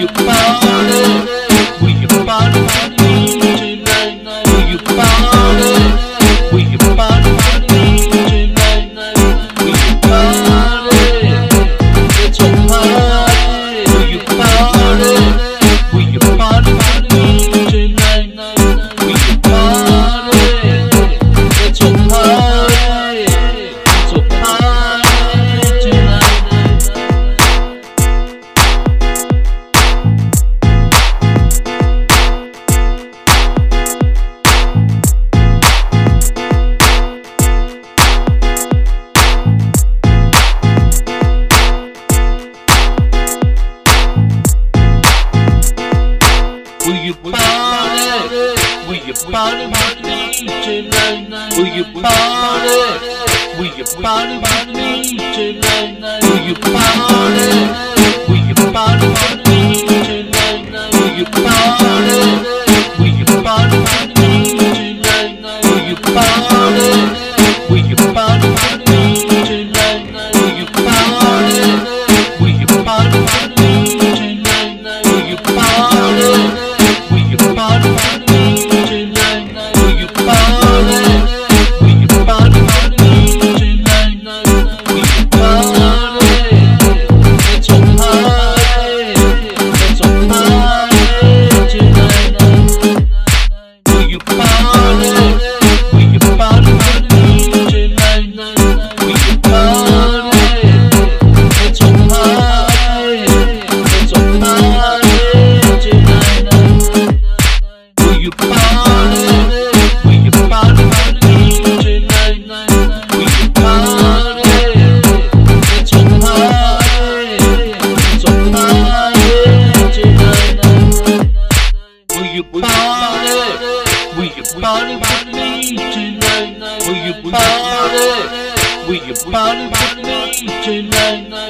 you call. Will you party? Will you party with me tonight? Will you party? Will you party with me tonight? Will you party? party with me tonight? Will you party? Will you party with me tonight?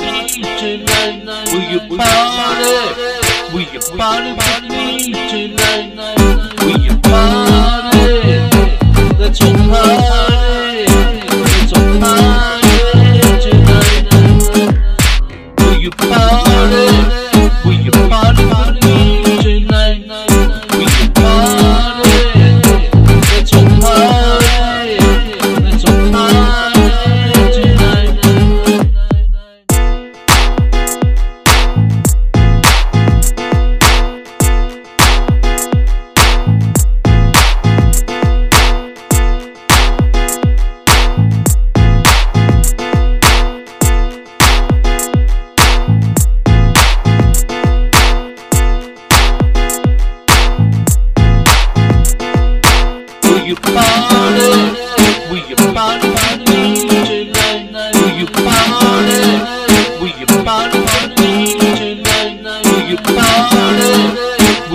tonight? Will you party? Will you party with me tonight? Will you party?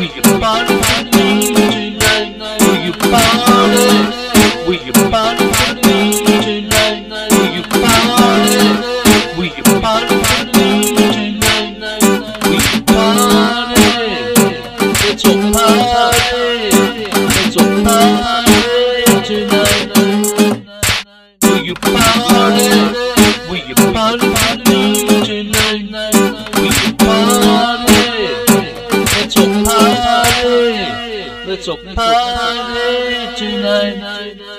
Will you party tonight? Will you party? Will you party tonight? Will you party? Will you party tonight? Will you party? Let's all party. Let's party tonight. Will you party? Will you party tonight? Will you party? 个总和爱的最难。